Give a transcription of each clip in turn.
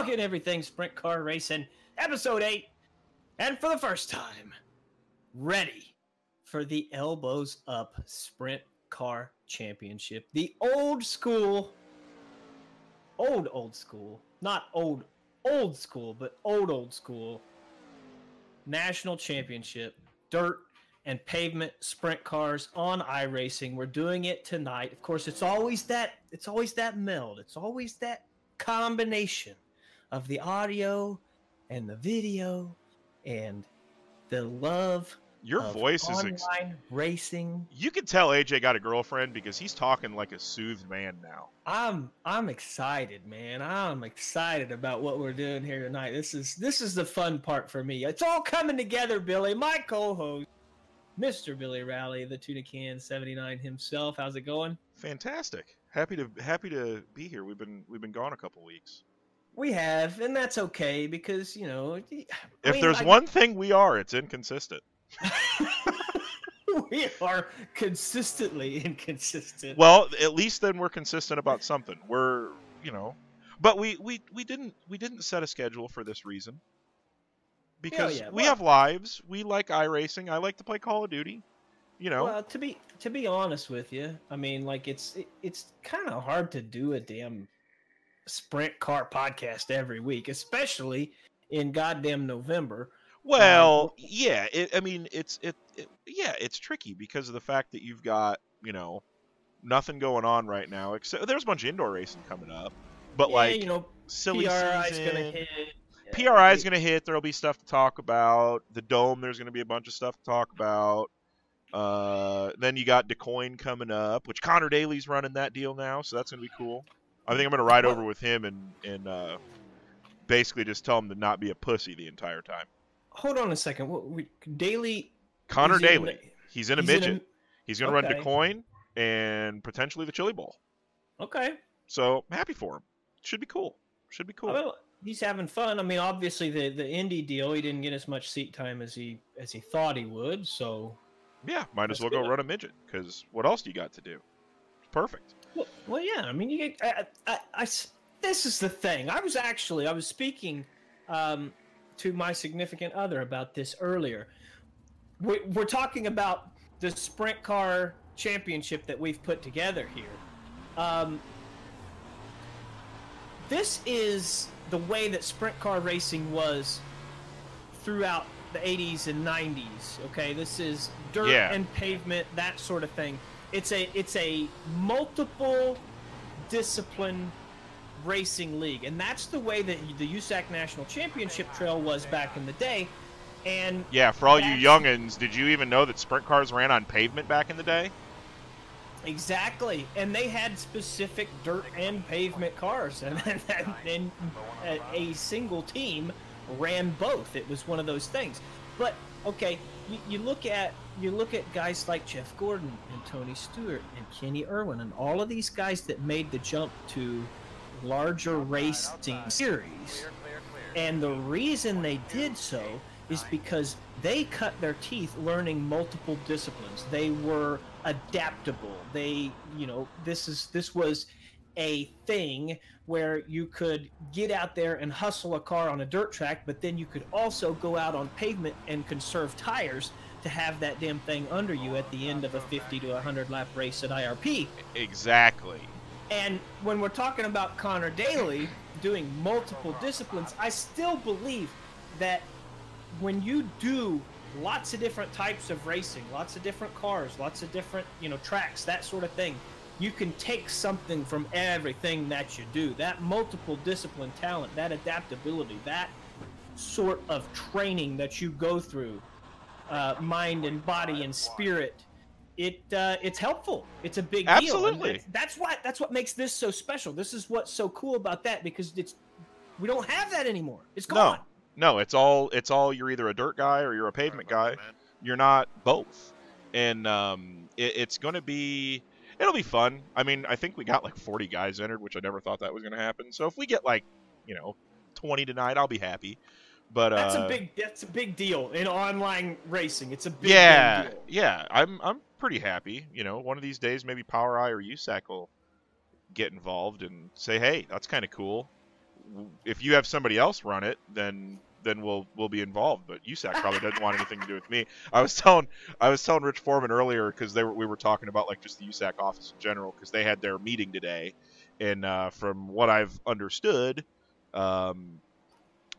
talking everything sprint car racing, episode 8. And for the first time, ready for the Elbows Up Sprint Car Championship. The old school, old, old school, not old, old school, but old, old school national championship, dirt and pavement sprint cars on iRacing. We're doing it tonight. Of course, it's always that it's always that meld. It's always that combination of the audio and the video and the love Your voice is. Ex- racing. you can tell AJ got a girlfriend because he's talking like a soothed man now. I'm I'm excited, man. I'm excited about what we're doing here tonight. This is this is the fun part for me. It's all coming together, Billy. My co-host, Mr. Billy Rally, the Tuna Can 79 himself. How's it going? Fantastic. Happy to happy to be here. We've been we've been gone a couple weeks. We have, and that's okay because you know. I If mean, there's one thing we are, it's inconsistent. we are consistently inconsistent. Well, at least then we're consistent about something. We're you know, but we we we didn't we didn't set a schedule for this reason. Oh, because yeah, we well- have lives. We like iRacing. I like to play Call of Duty. You know, Well, to be to be honest with you, I mean, like it's it, it's kind of hard to do a damn sprint car podcast every week, especially in goddamn November. Well, yeah. It, I mean, it's it, it. Yeah, it's tricky because of the fact that you've got you know nothing going on right now. Except there's a bunch of indoor racing coming up, but Yeah, like you know, silly PRI is season. gonna hit. PRI is going to hit. There'll be stuff to talk about. The dome, there's going to be a bunch of stuff to talk about. Uh, then you got Du Quoin coming up, which Connor Daly's running that deal now, so that's going to be cool. I think I'm going to ride over with him and and uh, basically just tell him to not be a pussy the entire time. Hold on a second. What we Daily Connor is in Daly, he's in a he's in a- midget. He's going to Okay. run coin and potentially the Chili Bowl. Okay. So I'm happy for him. Should be cool. Should be cool. Well, he's having fun. I mean, obviously the the Indy deal, he didn't get as much seat time as he as he thought he would. So, yeah, might as well go good. run a midget because what else do you got to do? It's perfect. Well, well yeah. I mean, you get. I, I, I this is the thing. I was actually I was speaking um, to my significant other about this earlier. We, we're talking about the sprint car championship that we've put together here. Um, this is the way that sprint car racing was throughout the 80s and 90s okay this is dirt Yeah. and pavement that sort of thing it's a it's a multiple discipline racing league and that's the way that the USAC National Championship Trail was back in the day and Yeah, for all you youngins, did you even know that sprint cars ran on pavement back in the day? Exactly, and they had specific dirt and pavement cars, and and, and a single team ran both. It was one of those things. But okay, you, you look at you look at guys like Jeff Gordon and Tony Stewart and Kenny Irwin and all of these guys that made the jump to larger racing series. And the reason they did so is because they cut their teeth learning multiple disciplines. They were adaptable. They, you know, this is this was a thing where you could get out there and hustle a car on a dirt track, but then you could also go out on pavement and conserve tires to have that damn thing under you at the end of a 50 to 100 lap race at IRP. Exactly. And when we're talking about Connor Daly doing multiple disciplines, I still believe that when you do lots of different types of racing, lots of different cars, lots of different, you know, tracks, that sort of thing, you can take something from everything that you do. That multiple discipline talent, that adaptability, that sort of training that you go through, uh, mind and body and spirit, it uh, it's helpful. It's a big deal. Absolutely. that's- That's what that's what makes this so special. This is what's so cool about that because it's we don't have that anymore. It's No. gone. No, it's all it's all you're either a dirt guy or you're a pavement guy. You're not both. And um, it, it's going to be it'll be fun. I mean, I think we got like 40 guys entered, which I never thought that was going to happen. So if we get like, you know, 20 tonight, I'll be happy. But That's uh, a big that's a big deal in online racing. It's a big yeah, deal. yeah. I'm I'm pretty happy. You know, one of these days maybe POWRi or USAC will get involved and say, hey, that's kind of cool. If you have somebody else run it, then then we'll we'll be involved. But USAC probably doesn't want anything to do with me. I was telling I was telling Rich Foreman earlier because they were we were talking about like just the USAC office in general because they had their meeting today, and uh, from what I've understood, um,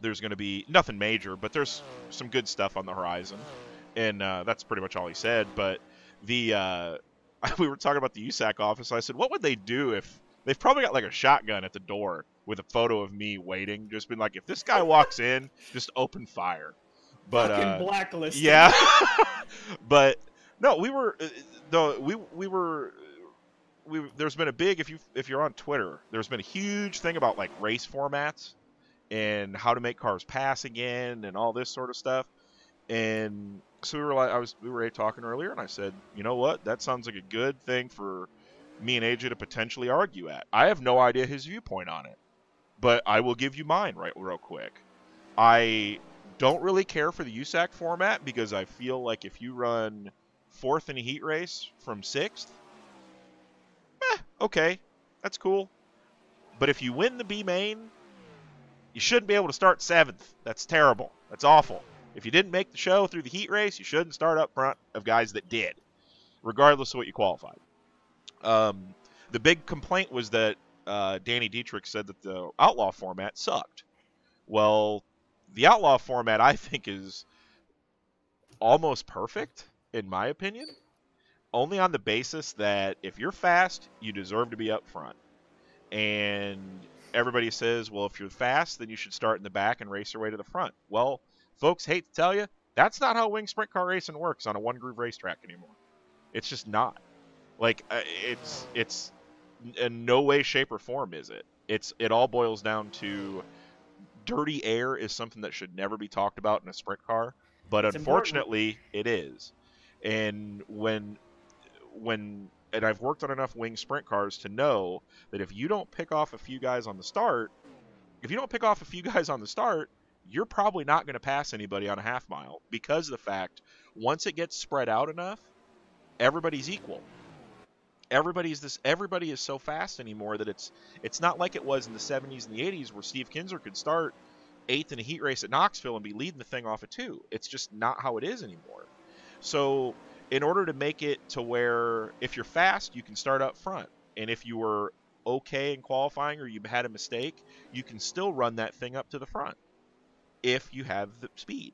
there's going to be nothing major, but there's some good stuff on the horizon, and uh, that's pretty much all he said. But the uh, we were talking about the USAC office. I said, what would they do if they've probably got like a shotgun at the door with a photo of me waiting, just been like, if this guy walks in, just open fire. But Fucking uh, blacklist. yeah, but no, we were uh, no, we we were we. There's been a big if you if you're on Twitter, there's been a huge thing about like race formats and how to make cars pass again and all this sort of stuff. And so we were like, I was we were talking earlier, and I said, you know what, that sounds like a good thing for me and AJ to potentially argue at. I have no idea his viewpoint on it, but I will give you mine right real quick. I don't really care for the USAC format because I feel like if you run fourth in a heat race from sixth, eh, okay, that's cool. But if you win the B main, you shouldn't be able to start seventh. That's terrible. That's awful. If you didn't make the show through the heat race, you shouldn't start up front of guys that did, regardless of what you qualified. Um, the big complaint was that uh, Danny Dietrich said that the outlaw format sucked. Well, the outlaw format I think is almost perfect in my opinion, only on the basis that if you're fast, you deserve to be up front. And everybody says, well, if you're fast, then you should start in the back and race your way to the front. Well, folks, hate to tell you, that's not how wing sprint car racing works on a one groove racetrack anymore. It's just not. Like uh, it's it's in no way, shape, or form is it. It's it all boils down to dirty air is something that should never be talked about in a sprint car, but It's unfortunately, it is. And when when and I've worked on enough wing sprint cars to know that if you don't pick off a few guys on the start, if you don't pick off a few guys on the start, you're probably not going to pass anybody on a half mile because of the fact once it gets spread out enough, everybody's equal. Everybody's this everybody is so fast anymore that it's it's not like it was in the 70s and the 80s where Steve Kinser could start eighth in a heat race at Knoxville and be leading the thing off at two. It's just not how it is anymore. So in order to make it to where if you're fast, you can start up front, and if you were okay in qualifying or you had a mistake, you can still run that thing up to the front if you have the speed.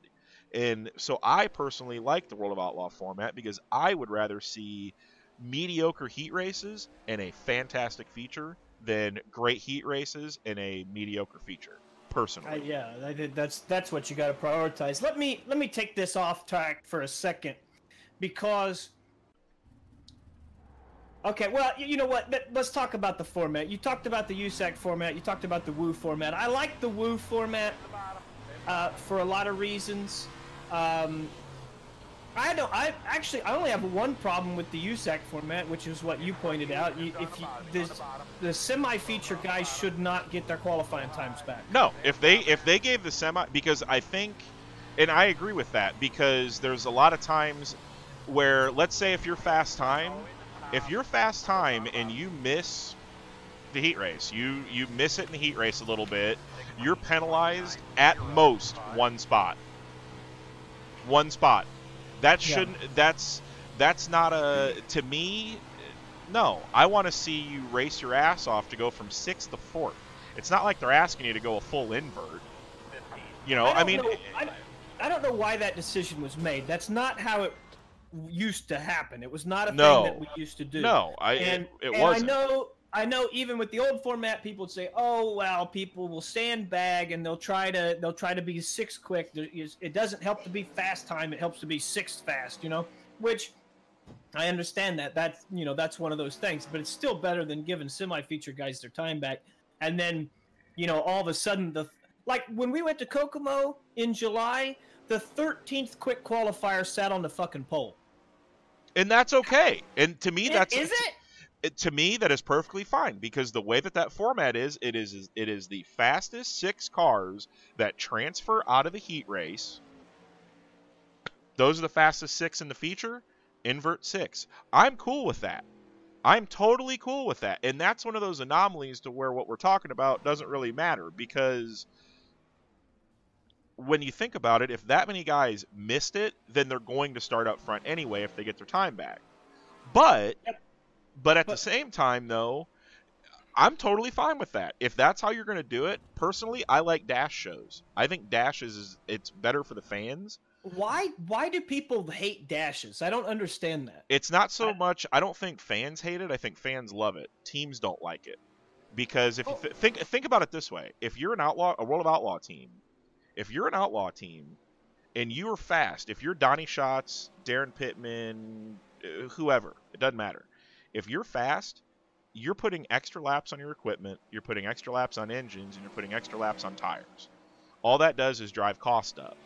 And so I personally like the World of Outlaw format because I would rather see mediocre heat races and a fantastic feature than great heat races and a mediocre feature. Personally, I, yeah, that's that's what you got to prioritize. Let me let me take this off track for a second, because. Okay, well, you, know what? Let, us talk about the format. You talked about the USAC format. You talked about the Woo format. I like the Woo format uh, for a lot of reasons. Um, I don't. I actually I only have one problem with the USAC format, which is what you pointed out. You, if you, the, the semi-feature guys should not get their qualifying times back. No, if they if they gave the semi because I think, and I agree with that because there's a lot of times where let's say if you're fast time, if you're fast time and you miss the heat race, you you miss it in the heat race a little bit, you're penalized at most one spot. One spot. That shouldn't. That's that's not a to me. No, I want to see you race your ass off to go from sixth to fourth. It's not like they're asking you to go a full invert. You know, I, don't mean, know, I, I don't know why that decision was made. That's not how it used to happen. It was not a No. thing that we used to do. no, I and, it, it and wasn't. I know, I know. Even with the old format, people would say, "Oh, well, people will stand bag and they'll try to they'll try to be six quick." It doesn't help to be fast time; it helps to be sixth fast. You know, which I understand that. That's you know that's one of those things, but it's still better than giving semi-feature guys their time back, and then you know all of a sudden the like when we went to Kokomo in July, the 13th quick qualifier sat on the fucking pole. and that's okay. And to me, that's is it? It, to me that is perfectly fine because the way that that format is it is it is the fastest six cars that transfer out of the heat race those are the fastest six in the feature invert six i'm cool with that I'm totally cool with that. And that's one of those anomalies to where what we're talking about doesn't really matter because when you think about it, if that many guys missed it, then they're going to start up front anyway if they get their time back. But Yep. But at the same time though, I'm totally fine with that. If that's how you're going to do it, personally, I like dash shows. I think dashes is it's better for the fans. Why why do people hate dashes? I don't understand that. It's not so much. I don't think fans hate it. I think fans love it. Teams don't like it because if you Oh. th- think think about it this way: if you're an outlaw, a World of Outlaw team, if you're an outlaw team, and you are fast, if you're Donny Schatz, Daryn Pittman, uh, whoever, it doesn't matter. If you're fast, you're putting extra laps on your equipment, you're putting extra laps on engines, and you're putting extra laps on tires. All that does is drive cost up.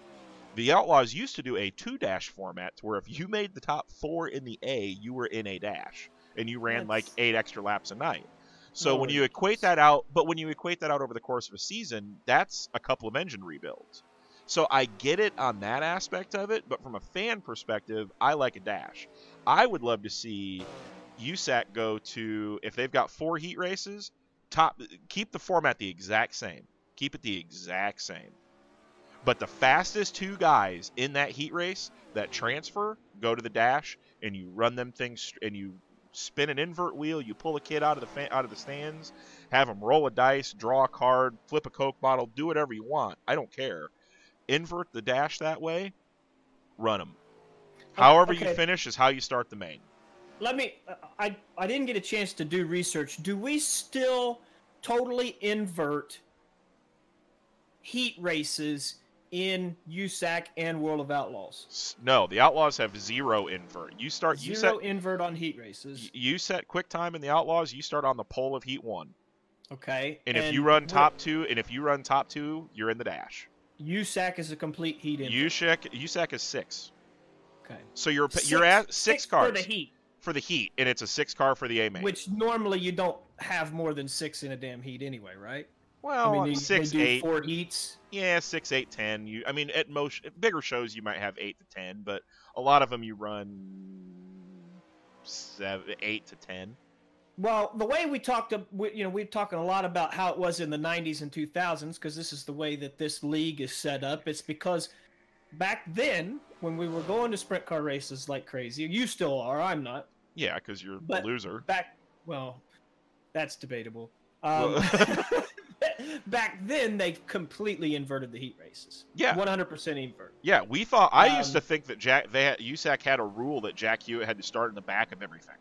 The Outlaws used to do a two dash format where if you made the top four in the A, you were in a dash, and you ran like eight extra laps a night. So No when you equate that out, but when you equate that out over the course of a season, that's a couple of engine rebuilds. So I get it on that aspect of it, but from a fan perspective, I like a dash. I would love to see USAC go to if they've got four heat races, top keep the format the exact same. Keep it the exact same. But the fastest two guys in that heat race that transfer go to the dash, and you run them things, and you spin an invert wheel. You pull a kid out of the out of the stands, have them roll a dice, draw a card, flip a coke bottle, do whatever you want. I don't care. Invert the dash that way, run them. However you finish is how you start the main. Let me I I didn't get a chance to do research. Do we still totally invert heat races in USAC and World of Outlaws? No, the Outlaws have zero invert. You start you set Zero invert on heat races. you set quick time in the Outlaws. You start on the pole of heat one, Okay. and, if you run top two, and if you run top two, you're in the dash. USAC is a complete heat invert. USAC USAC is six, okay. so you're Six- you're at six, cars for the heat, for the heat, and it's a six car for the A main. which normally you don't have more than six in a damn heat anyway, right? well, I mean, six, do eight, four heats. yeah, six, eight, ten. You, I mean, at most bigger shows you might have eight to ten, but a lot of them you run seven, eight to ten. Well, the way we talked, we, you know, we're talking a lot about how it was in the '90s and 2000s because this is the way that this league is set up. It's because back then, when we were going to sprint car races like crazy, you still are. I'm not. Yeah, because you're But- a loser. Back, well, that's debatable. Um, Well- back then, they completely inverted the heat races. Yeah. 100% invert. Yeah, we thought. I used Um, to think that Jack, they had, USAC had a rule that Jack Hewitt had to start in the back of everything.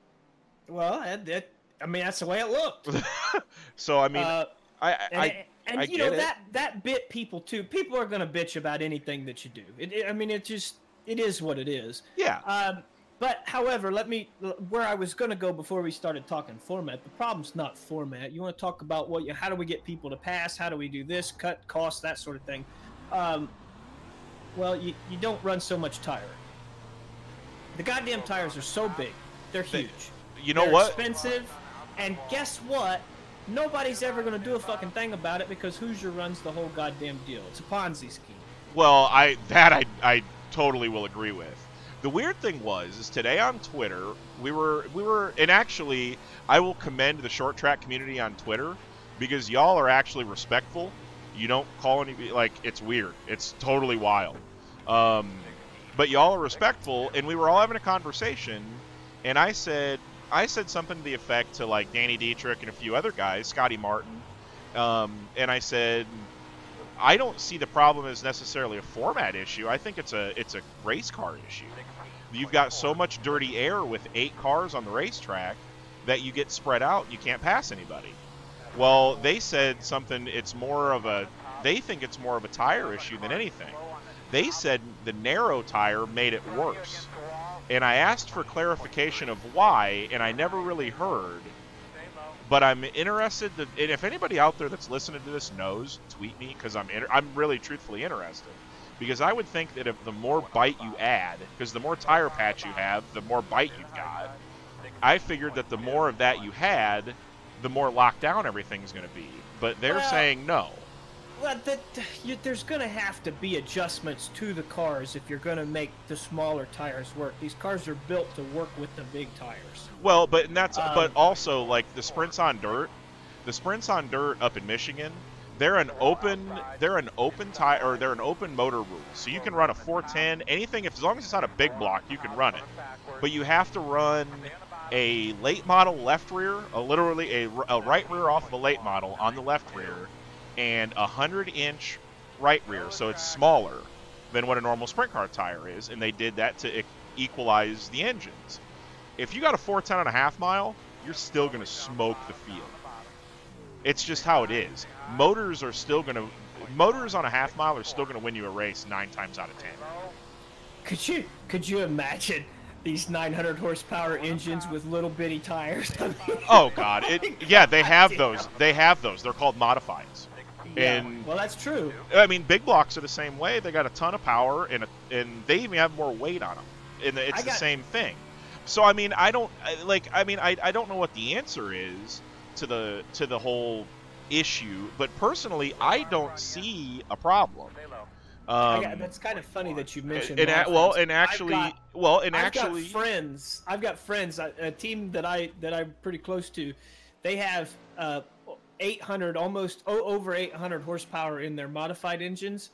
Well, that, that, I mean, that's the way it looked. so I mean, uh, I, and, I, and I you know it. that that bit people too. People are gonna bitch about anything that you do. It, it- I mean, it just it is what it is. yeah, Um, but however, let me where I was gonna go before we started talking format. The problem's not format. You want to talk about what you, how do we get people to pass? How do we do this? Cut costs, that sort of thing. Um, well, you you don't run so much tire. The goddamn tires are so big. They're They- huge. you know They're what? Expensive, and guess what? Nobody's ever gonna do a fucking thing about it because Hoosier runs the whole goddamn deal. It's a Ponzi scheme. Well, I that I I totally will agree with. The weird thing was is today on Twitter we were we were and actually I will commend the short track community on Twitter because y'all are actually respectful. You don't call any like it's weird. It's totally wild. Um, but y'all are respectful, and we were all having a conversation, and I said I said something to the effect to like Danny Dietrich and a few other guys, Scotty Martin, um, and I said I don't see the problem as necessarily a format issue. I think it's a it's a race car issue. You've got so much dirty air with eight cars on the racetrack that you get spread out. You can't pass anybody. Well, they said something. It's more of a. They think it's more of a tire issue than anything. They said the narrow tire made it worse. And I asked for clarification of why, and I never really heard. But I'm interested. To, and if anybody out there that's listening to this knows, tweet me because I'm I'm really truthfully interested. Because I would think that if the more bite you add, because the more tire patch you have, the more bite you've got. I figured that the more of that you had, the more locked down everything's going to be. But they're Well- saying no. well, that, you, there's going to have to be adjustments to the cars if you're going to make the smaller tires work. These cars are built to work with the big tires. Well, but and that's Um, but also like the sprints on dirt, the sprints on dirt up in Michigan, they're an open they're an open tire or they're an open motor rule. So you can run a 410, anything if as long as it's not a big block, you can run it. But you have to run a late model left rear, a literally a, a right rear off of a late model on the left rear, and a hundred inch right rear, so it's smaller than what a normal sprint car tire is, and they did that to equalize the engines. If you got a 410 and a half mile, you're still going to smoke the field. It's just how it is. Motors are still going to motors on a half mile are still going to win you a race nine times out of ten. Could you could you imagine these 900 horsepower engines with little bitty tires? I mean, Oh God! It yeah, they have those. They have those. They're called modifieds. yeah. And well, that's true. I mean, big blocks are the same way. They got a ton of power, and a, and they even have more weight on them. And it's I the same thing. So I mean, I don't like. I mean, I, I don't know what the answer is to the to the whole issue, but personally, I don't see a problem. Um, got, that's kind of funny that you mentioned. and, that. a- well, and actually, got, well, and I've actually, got friends. I've got friends. A, a team that I that I'm pretty close to. They have uh, 800, almost o- over 800 horsepower in their modified engines,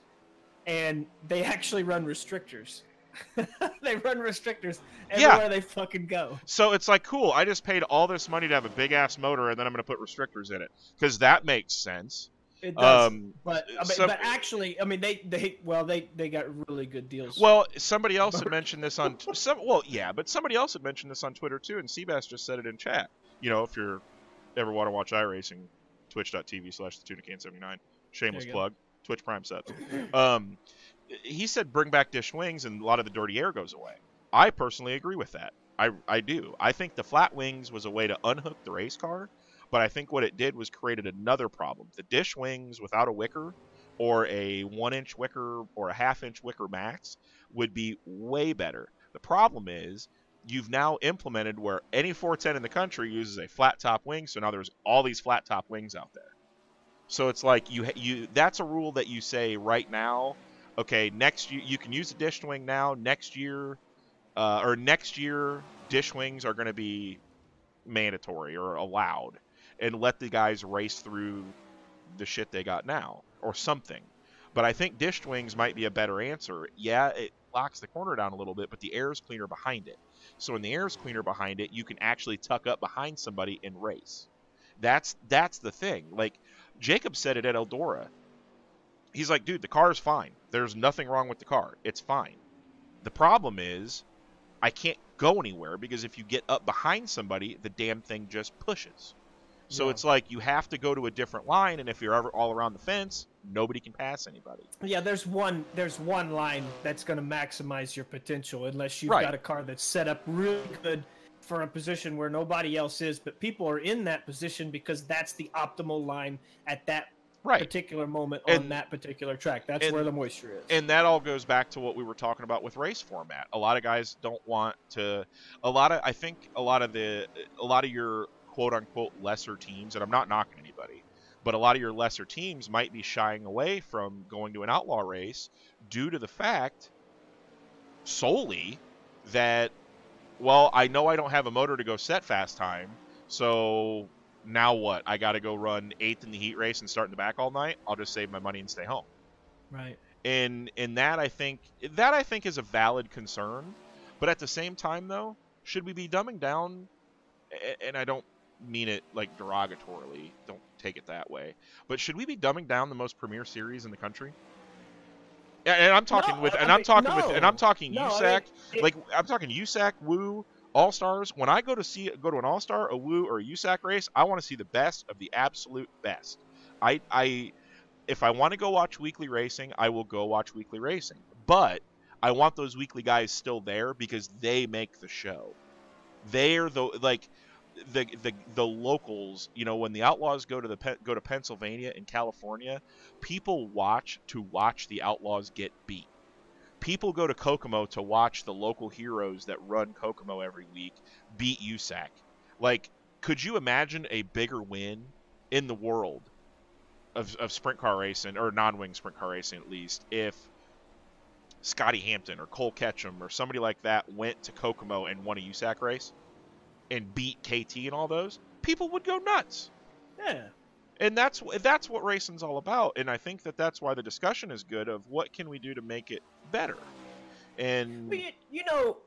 and they actually run restrictors. they run restrictors Yeah. everywhere they fucking go. So it's like, cool, I just paid all this money to have a big ass motor and then I'm going to put restrictors in it. Because that makes sense. It does. Um, but I mean, but actually, I mean, they they well, they they got really good deals. well, somebody else had mentioned this on some. Well, yeah, but somebody else had mentioned this on Twitter too, and Seabass just said it in chat. You know, if you're ever want to watch iRacing, twitch.tv slash the Tunican 79. Shameless you go. plug. Twitch Prime subs. Um, he said bring back dish wings and a lot of the dirty air goes away. I personally agree with that. I, I do. I think the flat wings was a way to unhook the race car, but I think what it did was created another problem. The dish wings without a wicker or a one inch wicker or a half inch wicker max would be way better. The problem is you've now implemented where any 410 in the country uses a flat top wing, so now there's all these flat top wings out there. So it's like you you that's a rule that you say right now. Okay, next year you can use a dish wing now. Next year, uh, or next year, dish wings are going to be mandatory or allowed, and let the guys race through the shit they got now or something. But I think dish wings might be a better answer. Yeah, it locks the corner down a little bit, but the air is cleaner behind it. So when the air is cleaner behind it, you can actually tuck up behind somebody and race. That's that's the thing. Like Jacob said it at Eldora. He's like, dude, the car is fine. There's nothing wrong with the car. It's fine. The problem is, I can't go anywhere because if you get up behind somebody, the damn thing just pushes. So Yeah. it's like you have to go to a different line, and if you're ever all around the fence, nobody can pass anybody. Yeah, there's one there's one line that's going to maximize your potential unless you've Right. got a car that's set up really good for a position where nobody else is, but people are in that position because that's the optimal line at that Right. particular moment on that particular track. That's and- where the moisture is. and that all goes back to what we were talking about with race format. A lot of guys don't want to. A lot of I think a lot of the a lot of your quote unquote lesser teams, and I'm not knocking anybody, but a lot of your lesser teams might be shying away from going to an outlaw race due to the fact solely that well, I know I don't have a motor to go set fast time, so now what? I got to go run eighth in the heat race and start in the back all night. I'll just save my money and stay home right. and and that I think that I think is a valid concern, but at the same time though, should we be dumbing down? And I don't mean it like derogatorily. Don't take it that way. But should we be dumbing down the most premier series in the country? Yeah, And I'm talking No, with, I and I'm mean, talking with, and. I'm talking No, I USAC. mean, it- like I'm talking USAC, Woo, All Stars. When I go to see, go to an All Star, a Woo, or a USAC race, I want to see the best of the absolute best. I, I, if I want to go watch weekly racing, I will go watch weekly racing. But I want those weekly guys still there because they make the show. They're the like the the the locals. You know, when the Outlaws go to the go to Pennsylvania and California, people watch to watch the Outlaws get beat. People go to Kokomo to watch the local heroes that run Kokomo every week beat USAC. Like, could you imagine a bigger win in the world of, of sprint car racing or non-wing sprint car racing at least if Scotty Hampton or Cole Ketchum or somebody like that went to Kokomo and won a USAC race and beat KT and all those, people would go nuts. Yeah. And that's that's what racing's all about. And I think that that's why the discussion is good of what can we do to make it better. And you, you know,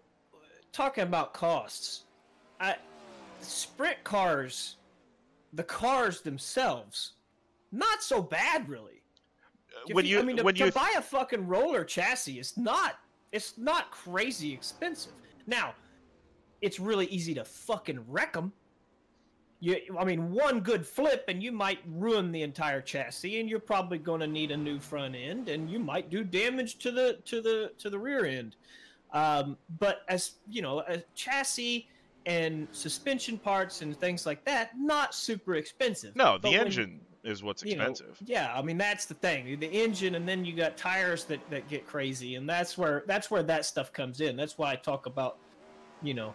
talking about costs, I, sprint cars, the cars themselves, not so bad really. Uh, if when you I mean, to, to buy a fucking roller chassis is not it's not crazy expensive. Now, it's really easy to fucking wreck them. You, I mean, one good flip and you might ruin the entire chassis, and you're probably going to need a new front end, and you might do damage to the to the to the rear end. Um, but as you know, a chassis and suspension parts and things like that, not super expensive. no, But the when- engine is what's you know, expensive. yeah, I mean that's the thing. The engine, and then you got tires that that get crazy, and that's where that's where that stuff comes in. That's why I talk about, you know,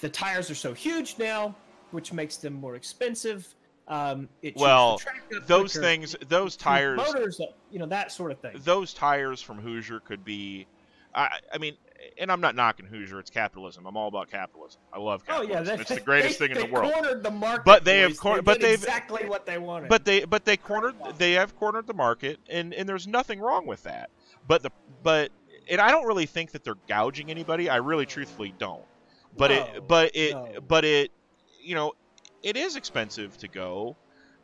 the tires are so huge now, which makes them more expensive. Um, it Well, those quicker, things, those tires, motors, you know, that sort of thing. those tires from Hoosier could be. I, I mean, and I'm not knocking Hoosier. It's capitalism. I'm all about capitalism. I love Oh capitalism. yeah, they, it's the greatest they, thing in the world. cornered the market, But they have boys. cor- They but they've- exactly what they wanted. But they but they cornered they have cornered the market and and there's nothing wrong with that. But the but and I don't really think that they're gouging anybody. I really truthfully don't. But No, it but it no. but it you know it is expensive to go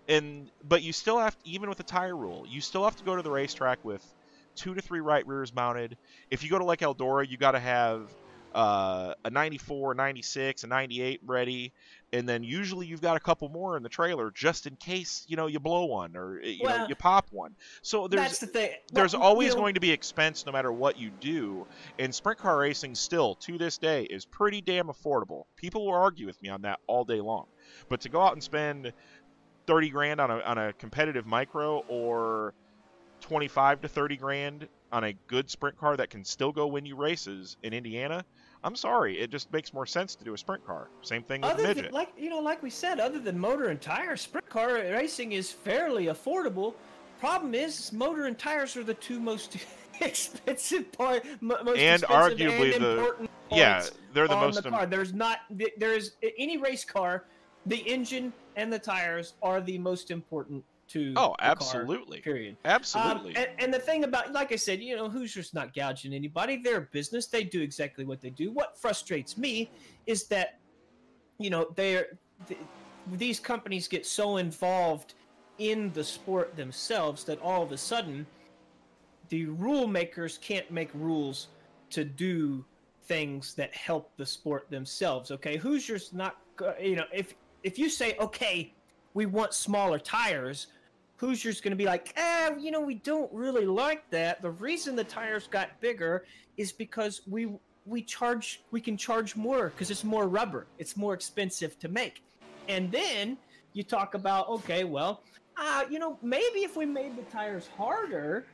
and but you still have to, even with the tire rule, you still have to go to the racetrack with two to three right rears mounted. If you go to like Eldora, you got to have uh, a 94, a 96, a 98 ready, and then usually you've got a couple more in the trailer just in case you know you blow one or you know you pop one. So there's that's the thing. there's Well, always you know, going to be expense no matter what you do, and sprint car racing still to this day is pretty damn affordable. People will argue with me on that all day long, but to go out and spend 30 grand on a on a competitive micro or 25 to 30 grand on a good sprint car that can still go win you races in Indiana, I'm sorry, it just makes more sense to do a sprint car. Same thing with Other the than, midget. like you know, like we said, other than motor and tires, sprint car racing is fairly affordable. Problem is, motor and tires are the two most expensive part, mo- most And expensive arguably and the- important yeah, they're the on most the car. There's not there is any race car, the engine and the tires are the most important to Oh, the car, absolutely. period. Absolutely. Um, and, and the thing about, like I said, you know, Hoosier's not gouging anybody. They're a business. They do exactly what they do. What frustrates me is that, you know, they're th- these companies get so involved in the sport themselves that all of a sudden, the rule makers can't make rules to do things that help the sport themselves. Okay, Hoosier's not, you know, if if you say, okay, we want smaller tires, Hoosier's going to be like, eh, you know, we don't really like that. The reason the tires got bigger is because we we charge we can charge more because it's more rubber. It's more expensive to make. And then you talk about, okay, well, uh, you know, maybe if we made the tires harder,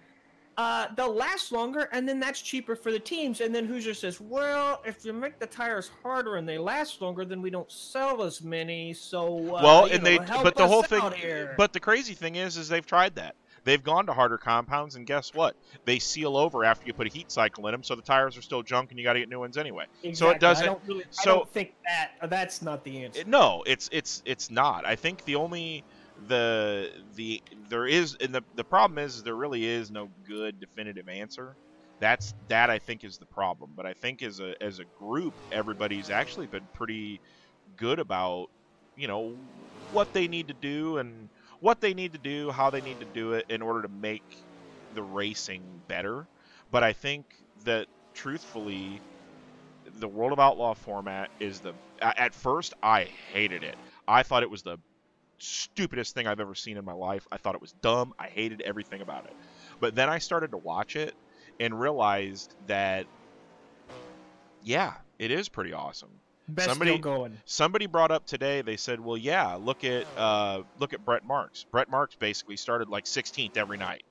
uh, they'll last longer, and then that's cheaper for the teams. And then Hoosier says, well, if you make the tires harder and they last longer, then we don't sell as many. So uh, well, and know, they but the whole thing here. but the crazy thing is is they've tried that. They've gone to harder compounds and guess what? They seal over after you put a heat cycle in them so the tires are still junk and you got to get new ones anyway. So it doesn't- I don't, really, I so- don't think that that's not the answer. It- no, it's it's it's not. I think the only the the there is and the the problem is, there really is no good definitive answer. That's that I think is the problem. But I think as a as a group, everybody's actually been pretty good about you know what they need to do and what they need to do, how they need to do it in order to make the racing better. But I think that truthfully, the World of Outlaw format is the. At first, I hated it. I thought it was the stupidest thing I've ever seen in my life. I thought it was dumb. I hated everything about it. But then I started to watch it and realized that, yeah, it is pretty awesome. Best somebody- going. Somebody brought up today. They said, "Well, yeah, look at uh, look at Brent Marks. Brent Marks basically started like 16th every night,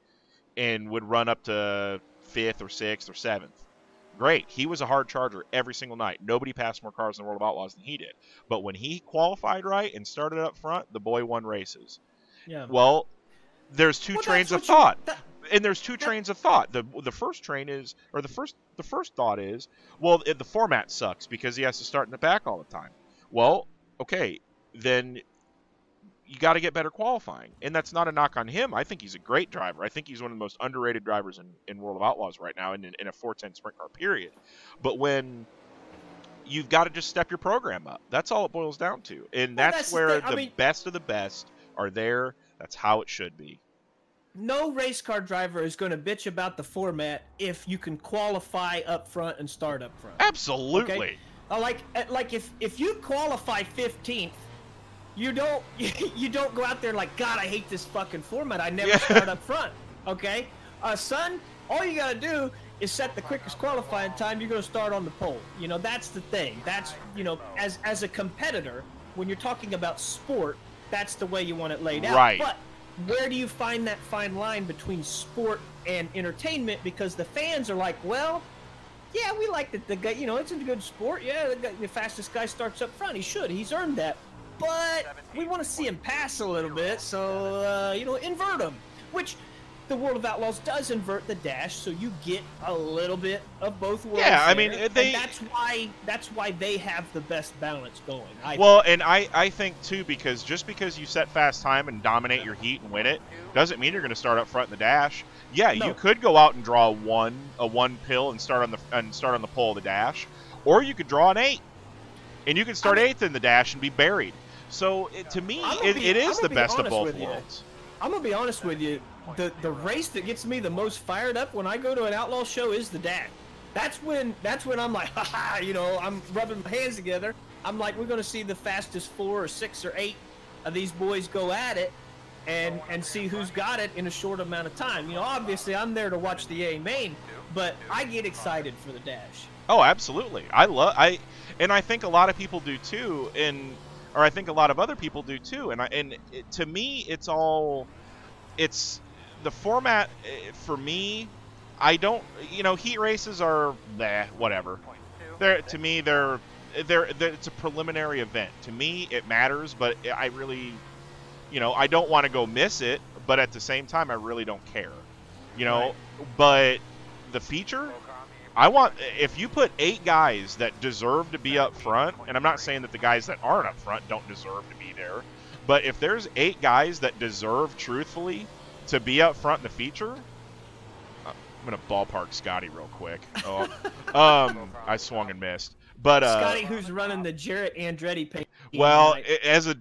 and would run up to fifth or sixth or seventh. Great. He was a hard charger every single night. Nobody passed more cars in the World of Outlaws than he did. But when he qualified right and started up front, the boy won races. Yeah. Well, there's two Well, trains of what you- thought. that- and there's two that- trains of thought. The the first train is, or the first the first thought is, well, the format sucks because he has to start in the back all the time. Well, okay, then you got to get better qualifying, and that's not a knock on him. I think he's a great driver. I think he's one of the most underrated drivers in, in World of Outlaws right now, in, in a 410 sprint car period. But when you've got to just step your program up. That's all it boils down to, and Well, that's, that's the where thing. The mean- best of the best are there. That's how it should be. no race car driver is going to bitch about the format if you can qualify up front and start up front. Absolutely. Uh, like, uh, like if if you qualify 15th, you don't you don't go out there like God. I hate this fucking format. I never Yeah. start up front. Okay, uh, son, all you gotta do is set the quickest qualifying time. You're gonna start on the pole. You know that's the thing. That's you know as as a competitor, when you're talking about sport, that's the way you want it laid out. Right. But where do you find that fine line between sport and entertainment? Because the fans are like, well, yeah, we like that the guy, you know, it's a good sport. Yeah, the, guy, the fastest guy starts up front. He should. He's earned that. But we want to see him pass a little bit, so uh, you know, invert him. Which the World of Outlaws does invert the dash, so you get a little bit of both worlds. Yeah, I mean, they- that's why that's why they have the best balance going. I Well, and I, I think too because just because you set fast time and dominate your heat and win it doesn't mean you're going to start up front in the dash. Yeah, No. you could go out and draw a one a one pill and start on the and start on the pole of the dash, or you could draw an eight, and you could start I mean- eighth in the dash and be buried. So it, to me, it, be- it is the be best of both with you. worlds. I'm gonna be honest with you. The the race that gets me the most fired up when I go to an outlaw show is the dash. That's when that's when I'm like, ha ha, you know, I'm rubbing my hands together. I'm like, we're gonna see the fastest four or six or eight of these boys go at it, and and see who's got it in a short amount of time. You know, obviously I'm there to watch the A main, but I get excited for the dash. Oh, absolutely. I love I, and I think a lot of people do too, and or I think a lot of other people do too. And I and it, to me, it's all, it's the format eh, for me. I don't, you know, heat races are nah, whatever. They're to me, they're, they're they're it's a preliminary event. To me, it matters, but I really, you know, I don't want to go miss it, but at the same time, I really don't care. You know, Right. but the feature I want if you put eight guys that deserve to be up front, and I'm not saying that the guys that aren't up front don't deserve to be there, but if there's eight guys that deserve truthfully to be up front in the feature, uh, I'm gonna ballpark Scotty real quick. Oh, um, I swung and missed, but uh, Scotty, who's running the Jarrett Andretti paint. well, tonight. as a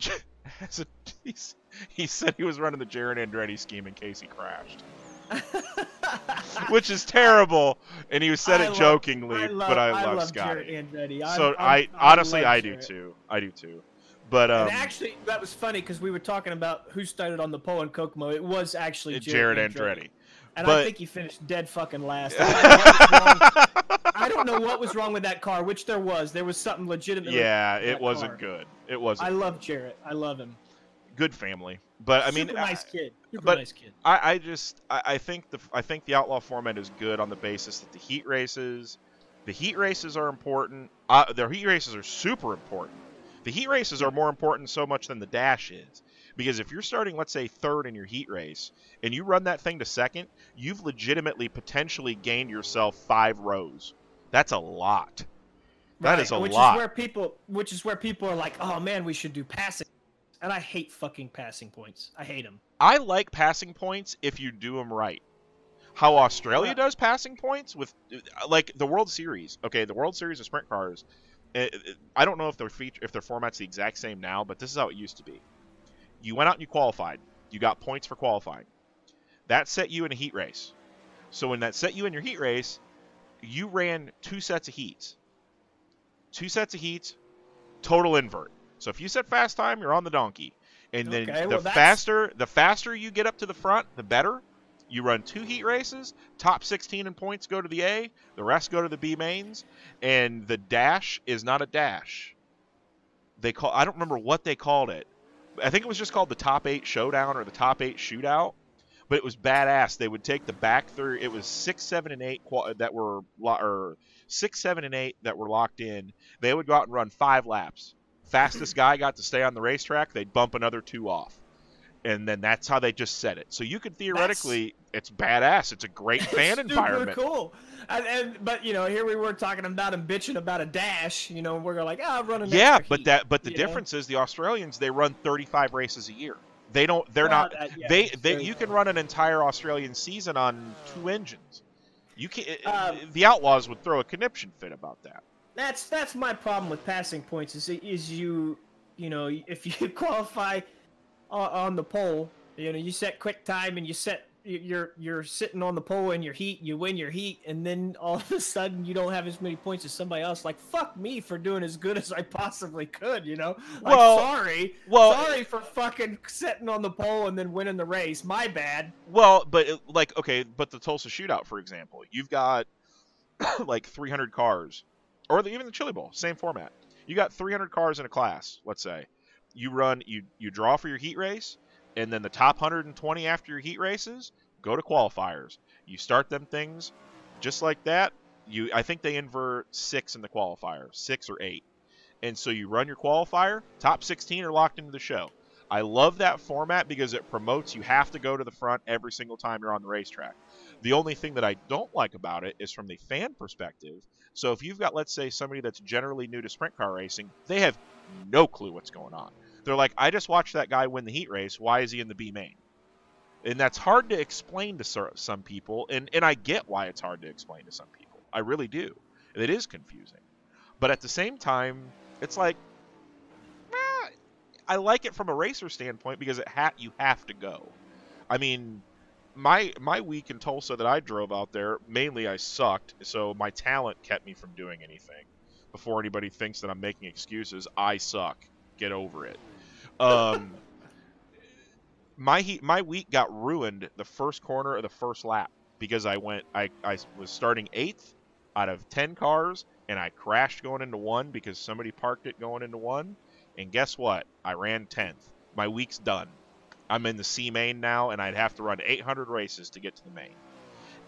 as a he said he was running the Jarrett Andretti scheme in case he crashed, which is terrible, and he said I it love- jokingly, I love, but I love, Jarrett Scotty. So I, I, honestly love I do too. I do too. But um, and actually, that was funny because we were talking about who started on the pole in Kokomo. It was actually Jarrett, Jarrett Andretti. Andretti. And But- I think he finished dead fucking last. I don't, know what was wrong- I don't know what was wrong with that car, which there was. There was something legitimately. yeah, it wasn't car. good. It wasn't I love Jarrett. I love him. Good family. But I mean, super I- nice kid. Super but- nice kid. I, I just I, I think the I think the outlaw format is good on the basis that the heat races, the heat races are important. Uh, the heat races are super important. The heat races are more important so much than the dash is. Because if you're starting, let's say, third in your heat race, and you run that thing to second, you've legitimately potentially gained yourself five rows. That's a lot. That Right, is a which lot. is where people, which is where people are like, "Oh man, we should do passing," and I hate fucking passing points. I hate them. I like passing points if you do them right. How Australia does passing points with, like the World Series. Okay, the World Series of sprint cars. it- it- I don't know if their feature, if their format's the exact same now, but this is how it used to be. You went out and you qualified. You got points for qualifying. That set you in a heat race. So when that set you in your heat race, you ran two sets of heats. Two sets of heats, total invert. So if you set fast time, you're on the donkey. And then Okay, the well, faster the faster you get up to the front, the better. You run two heat races, top 16 in points go to the A, the rest go to the B mains, and the dash is not a dash. They call I don't remember what they called it. I think it was just called the top 8 showdown or the top 8 shootout, but it was badass. They would take the back through it was 6, 7 and 8 qual- that were or 6, 7 and 8 that were locked in. They would go out and run 5 laps. Fastest guy got to stay on the racetrack, they'd bump another 2 off and then that's how they just set it. So you could theoretically, it's badass. It's a great fan Super environment. cool. And, and but you know, here we were talking about him bitching about a dash. You know, we're like, ah, run an Yeah, but heat," that but the you know? difference is the Australians they run 35 races a year. They don't. They're Well, not. that- yeah, they they you can run an entire Australian season on two engines. You can. Um, the Outlaws would throw a conniption fit about that. That's that's my problem with passing points. Is is you you know if you qualify on, on the pole, you know you set quick time and you set you're you're sitting on the pole in your heat, you win your heat, and then all of a sudden you don't have as many points as somebody else. Like fuck me for doing as good as I possibly could, you know. Like Well- sorry, well- sorry for fucking sitting on the pole and then winning the race. My bad. Well, but it, like okay, but the Tulsa Shootout, for example, you've got like 300 cars, or even the Chili Bowl, same format. You got 300 cars in a class. Let's say you run, you you draw for your heat race, and then the top 120 after your heat races go to qualifiers. You start them things just like that. You, I think they invert six in the qualifier, six or eight, and so you run your qualifier. Top 16 are locked into the show. I love that format because it promotes you have to go to the front every single time you're on the racetrack. The only thing that I don't like about it is from the fan perspective. So if you've got, let's say, somebody that's generally new to sprint car racing, they have no clue what's going on. They're like, I just watched that guy win the heat race. Why is he in the B main? And that's hard to explain to some people, and, and I get why it's hard to explain to some people. I really do. It is confusing. But at the same time, it's like, eh, I like it from a racer standpoint because it ha- you have to go. I mean, my my week in Tulsa that I drove out there, mainly I sucked, so my talent kept me from doing anything. Before anybody thinks that I'm making excuses, I suck. Get over it. Um, my he- my week got ruined the first corner of the first lap because I went I, I was starting eighth out of ten cars and I crashed going into one because somebody parked it going into one. And guess what? I ran tenth. My week's done. I'm in the C main now, and I'd have to run 800 races to get to the main.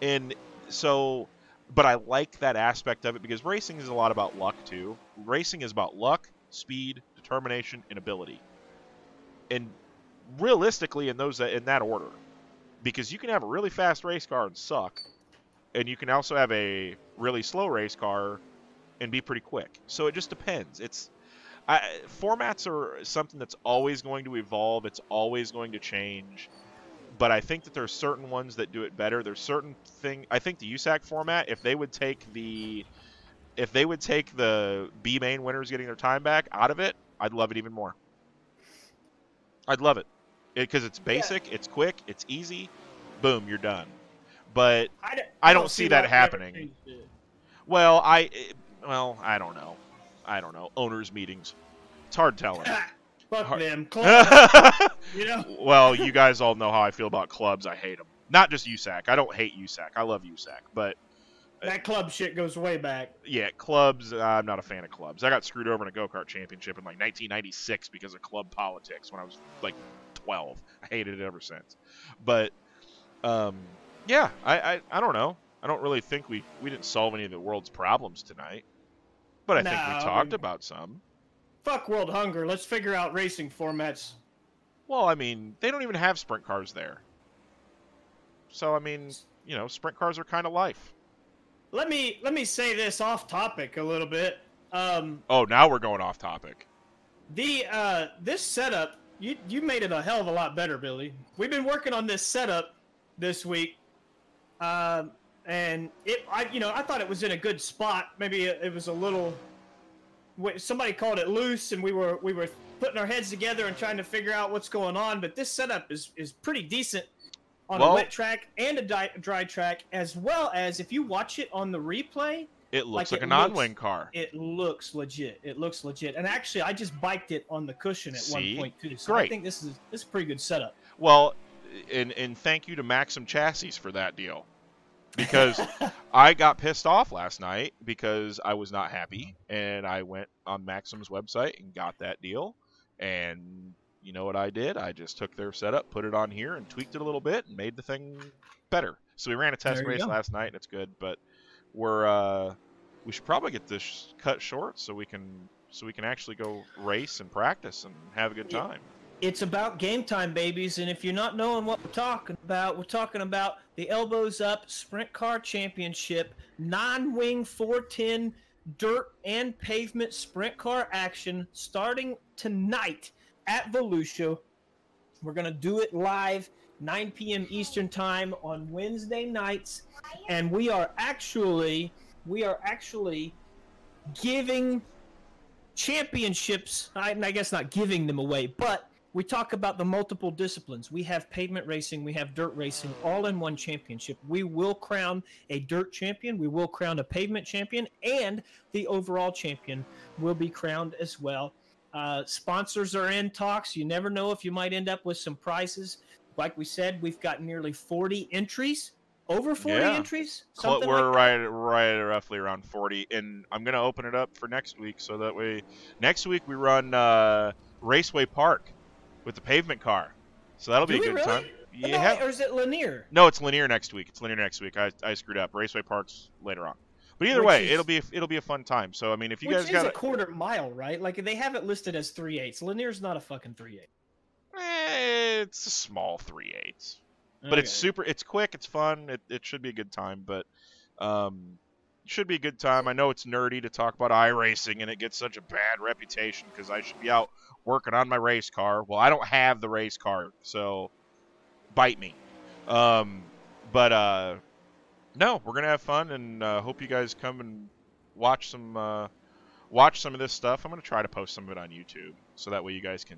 And so, but I like that aspect of it because racing is a lot about luck too. Racing is about luck, speed, determination, and ability. And realistically, in those in that order, because you can have a really fast race car and suck, and you can also have a really slow race car and be pretty quick. So it just depends. It's I, formats are something that's always going to evolve. It's always going to change. But I think that there are certain ones that do it better. There's certain thing. I think the USAC format, if they would take the, if they would take the B main winners getting their time back out of it, I'd love it even more. I'd love it because it's basic, it's quick, it's easy. Boom, you're done. But I don't, I don't see that they ever happening. well, I, well, I don't know. I don't know. Owners meetings. It's hard telling. Fuck Har- them. You know. well, you guys all know how I feel about clubs. I hate them. Not just USAC. I don't hate USAC. I love USAC. But That club shit goes way back. yeah, clubs. Uh, I'm not a fan of clubs. I got screwed over in a go kart championship in like 1996 because of club politics when I was like 12. I hated it ever since. But um, yeah, I, I I don't know. I don't really think we we didn't solve any of the world's problems tonight. But I think No, we I talked about some. Fuck world hunger. Let's figure out racing formats. Well, I mean, they don't even have sprint cars there. So I mean, you know, sprint cars are kind of life. Let me let me say this off topic a little bit. Um, Oh, now we're going off topic. the uh, this setup you you made it a hell of a lot better, Billy. We've been working on this setup this week, um, and it I you know I thought it was in a good spot. Maybe it, it was a little. Somebody called it loose, and we were we were putting our heads together and trying to figure out what's going on. But this setup is is pretty decent on Well- a wet track and a di- dry track, as well as if you watch it on the replay, It looks like, Like a non-wing car. it looks legit. It looks legit. And actually, I just biked it on the cushion at See? one point too. So I think this is this is a pretty good setup. Well, and and thank you to Maxim Chassis for that deal, because I got pissed off last night because I was not happy, and I went on Maxim's website and got that deal, and you know what I did? I just took their setup, put it on here, and tweaked it a little bit, and made the thing better. So we ran a test race go. last night, and it's good, but we're uh, we should probably get this cut short so we can so we can actually go race and practice and have a good Yeah. It's about game time, babies. And if you're not knowing what we're talking about, we're talking about the Elbows Up Sprint Car Championship, non wing 410 dirt and pavement sprint car action starting tonight at Volusia. We're going to do it live, 9 p.m. Eastern Time on Wednesday nights. And we are actually, we are actually giving championships. I, I guess not giving them away, but we talk about the multiple disciplines. We have pavement racing, we have dirt racing, all in one championship. We will crown a dirt champion, we will crown a pavement champion, and the overall champion will be crowned as well. Uh, sponsors are in talks. You never know if you might end up with some prizes. Like we said, we've got nearly 40 entries over 40 Yeah. entries something we're like right, right, roughly around 40, and I'm gonna open it up for next week, so that way, next week we run uh, Raceway Park with the pavement car, so that'll be a good really? time. Oh, no, Yeah, or is it Lanier? no, it's Lanier next week. It's Lanier next week. I, I screwed up. Raceway Park's later on, but either Which way, is- it'll be it'll be a fun time. So I mean, if you guys got a quarter mile right like they have it listed as three eighths Lanier's not a fucking three eighths eh, it's a small three eighths. but it's super it's quick it's fun it, it should be a good time but um it should be a good time i know it's nerdy to talk about iRacing and it gets such a bad reputation because i should be out working on my race car well i don't have the race car so bite me um but uh no we're gonna have fun and uh, hope you guys come and watch some uh watch some of this stuff i'm gonna try to post some of it on youtube so that way you guys can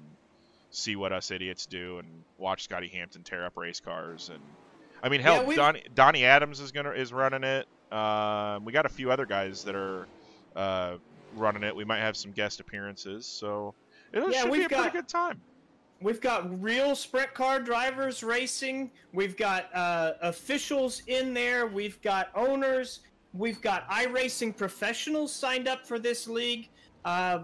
see what us idiots do and watch Scotty Hampton tear up race cars and I mean hell Yeah, Donnie, Donnie Adams is gonna is running it. Um, we got a few other guys that are uh, running it. We might have some guest appearances, so it Yeah, should we've a pretty got- good time. We've got real sprint car drivers racing. We've got uh, officials in there. We've got owners. We've got iRacing professionals signed up for this league. Uh,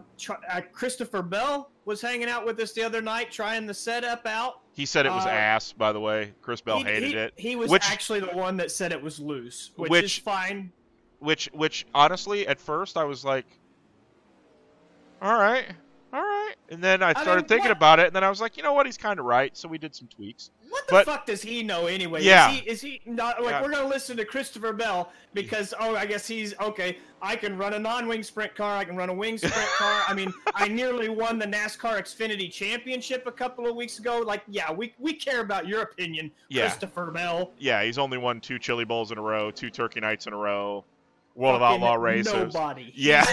uh, Christopher Bell was hanging out with us the other night trying the setup out. He said it was Uh, ass, by the way. Chris Bell he, hated he- it, He was Which- actually the one that said it was loose, which, is fine. which which honestly at first I was like, all right, all right, and then I mean, started thinking what- about it, and then I was like, you know what, he's kind of right. So we did some tweaks. What the but- fuck does he know anyway? Yeah. Is he, is he not like Yeah. we're gonna listen to Christopher Bell because oh I guess he's okay. I can run a non-wing sprint car. I can run a wing sprint car. I mean, I nearly won the NASCAR Xfinity Championship a couple of weeks ago. Like, yeah, we we care about your opinion, Yeah. Christopher Bell. Yeah, he's only won two chili bowls in a row, two turkey nights in a row, World of Outlaw races. Nobody. Yeah.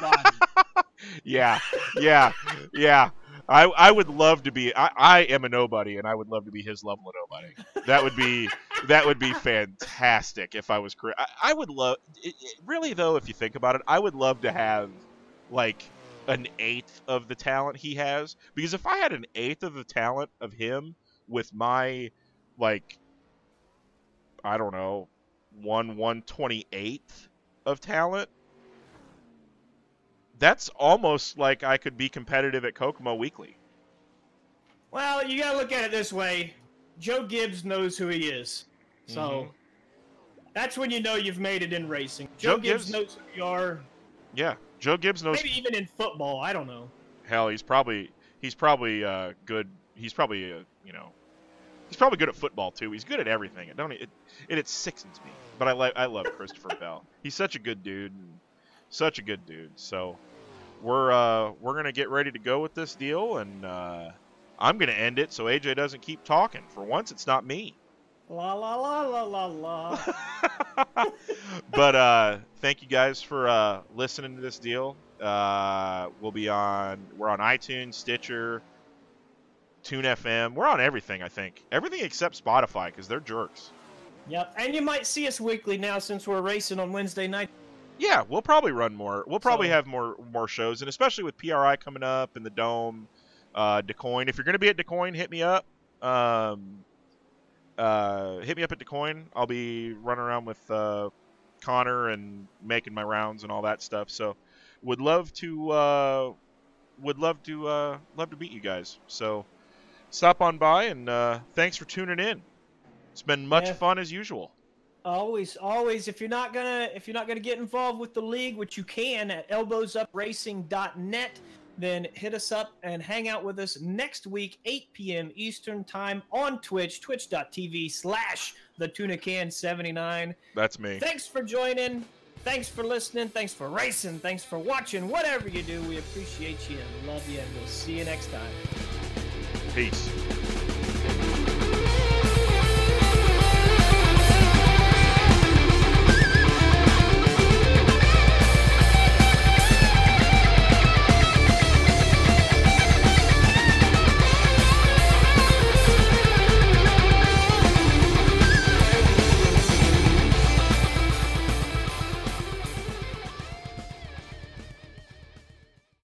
Nobody. Yeah, yeah, yeah. I I would love to be. I, I am a nobody, and I would love to be his level of nobody. That would be that would be fantastic if I was. I, I would love. It, it- really though, if you think about it, I would love to have like an eighth of the talent he has. Because if I had an eighth of the talent of him with my like, I don't know, one one twenty eighth of talent, that's almost like I could be competitive at Kokomo Weekly. well, you gotta look at it this way. Joe Gibbs knows who he is, so. Mhm. That's when you know you've made it in racing. Joe Joe, Gibbs, Gibbs- knows who you are. Yeah, Joe Gibbs knows. Maybe even in football. I don't know. Hell, he's probably he's probably uh, good. He's probably uh, you know he's probably good at football too. He's good at everything. It don't it it, it sickens me. But I like I love Christopher Bell. He's such a good dude. And such a good dude. So we're uh, we're gonna get ready to go with this deal, and uh, I'm gonna end it so AJ doesn't keep talking. For once, it's not me. La la la la la la. but uh, thank you guys for uh, listening to this deal. Uh, we'll be on. We're on iTunes, Stitcher, Tune FM. We're on everything. I think everything except Spotify because they're jerks. yep. And you might see us weekly now since we're racing on Wednesday night. Yeah, we'll probably run more. We'll probably So- have more more shows, and especially with PRI coming up in the Dome, uh, Du Quoin. If you're gonna be at Du Quoin, hit me up. Um, uh, hit me up at Du Quoin. I'll be running around with uh, Connor and making my rounds and all that stuff. So, would love to uh, would love to uh, love to meet you guys. So, stop on by and uh, thanks for tuning in. It's been much Yeah. fun as usual. Always, always. If you're not gonna, if you're not gonna get involved with the league, which you can at elbowsupracing.net, then hit us up and hang out with us next week, 8 p.m. Eastern Time on Twitch, twitch.tv slash the tuna can 79. That's me. Thanks for joining. Thanks for listening. Thanks for racing. Thanks for watching. Whatever you do, we appreciate you and love you, and we'll see you next time. Peace.